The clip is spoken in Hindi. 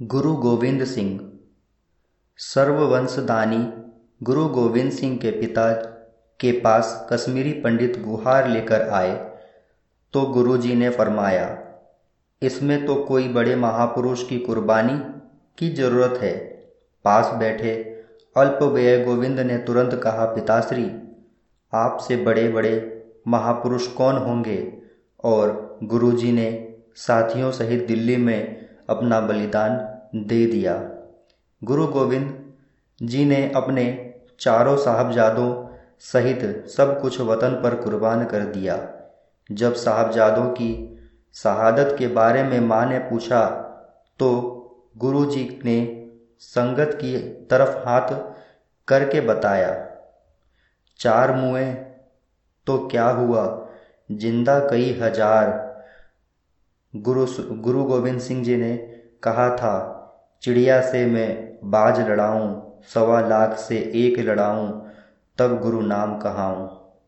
गुरु गोविंद सिंह। सर्ववंशदानी गुरु गोविंद सिंह के पिता के पास कश्मीरी पंडित गुहार लेकर आए तो गुरुजी ने फरमाया, इसमें तो कोई बड़े महापुरुष की कुर्बानी की ज़रूरत है। पास बैठे अल्प व्यय गोविंद ने तुरंत कहा, पिताश्री, आपसे बड़े बड़े महापुरुष कौन होंगे? और गुरुजी ने साथियों सहित दिल्ली में अपना बलिदान दे दिया। गुरु गोविंद जी ने अपने चारों साहबजादों सहित सब कुछ वतन पर कुर्बान कर दिया। जब साहबजादों की शहादत के बारे में माँ ने पूछा तो गुरु जी ने संगत की तरफ़ हाथ करके बताया, चार मुए तो क्या हुआ? ज़िंदा कई हज़ार गुरु गुरु गोविंद सिंह जी ने कहा था, चिड़िया से मैं बाज लड़ाऊँ, सवा लाख से एक लड़ाऊँ, तब गुरु नाम कहाऊं।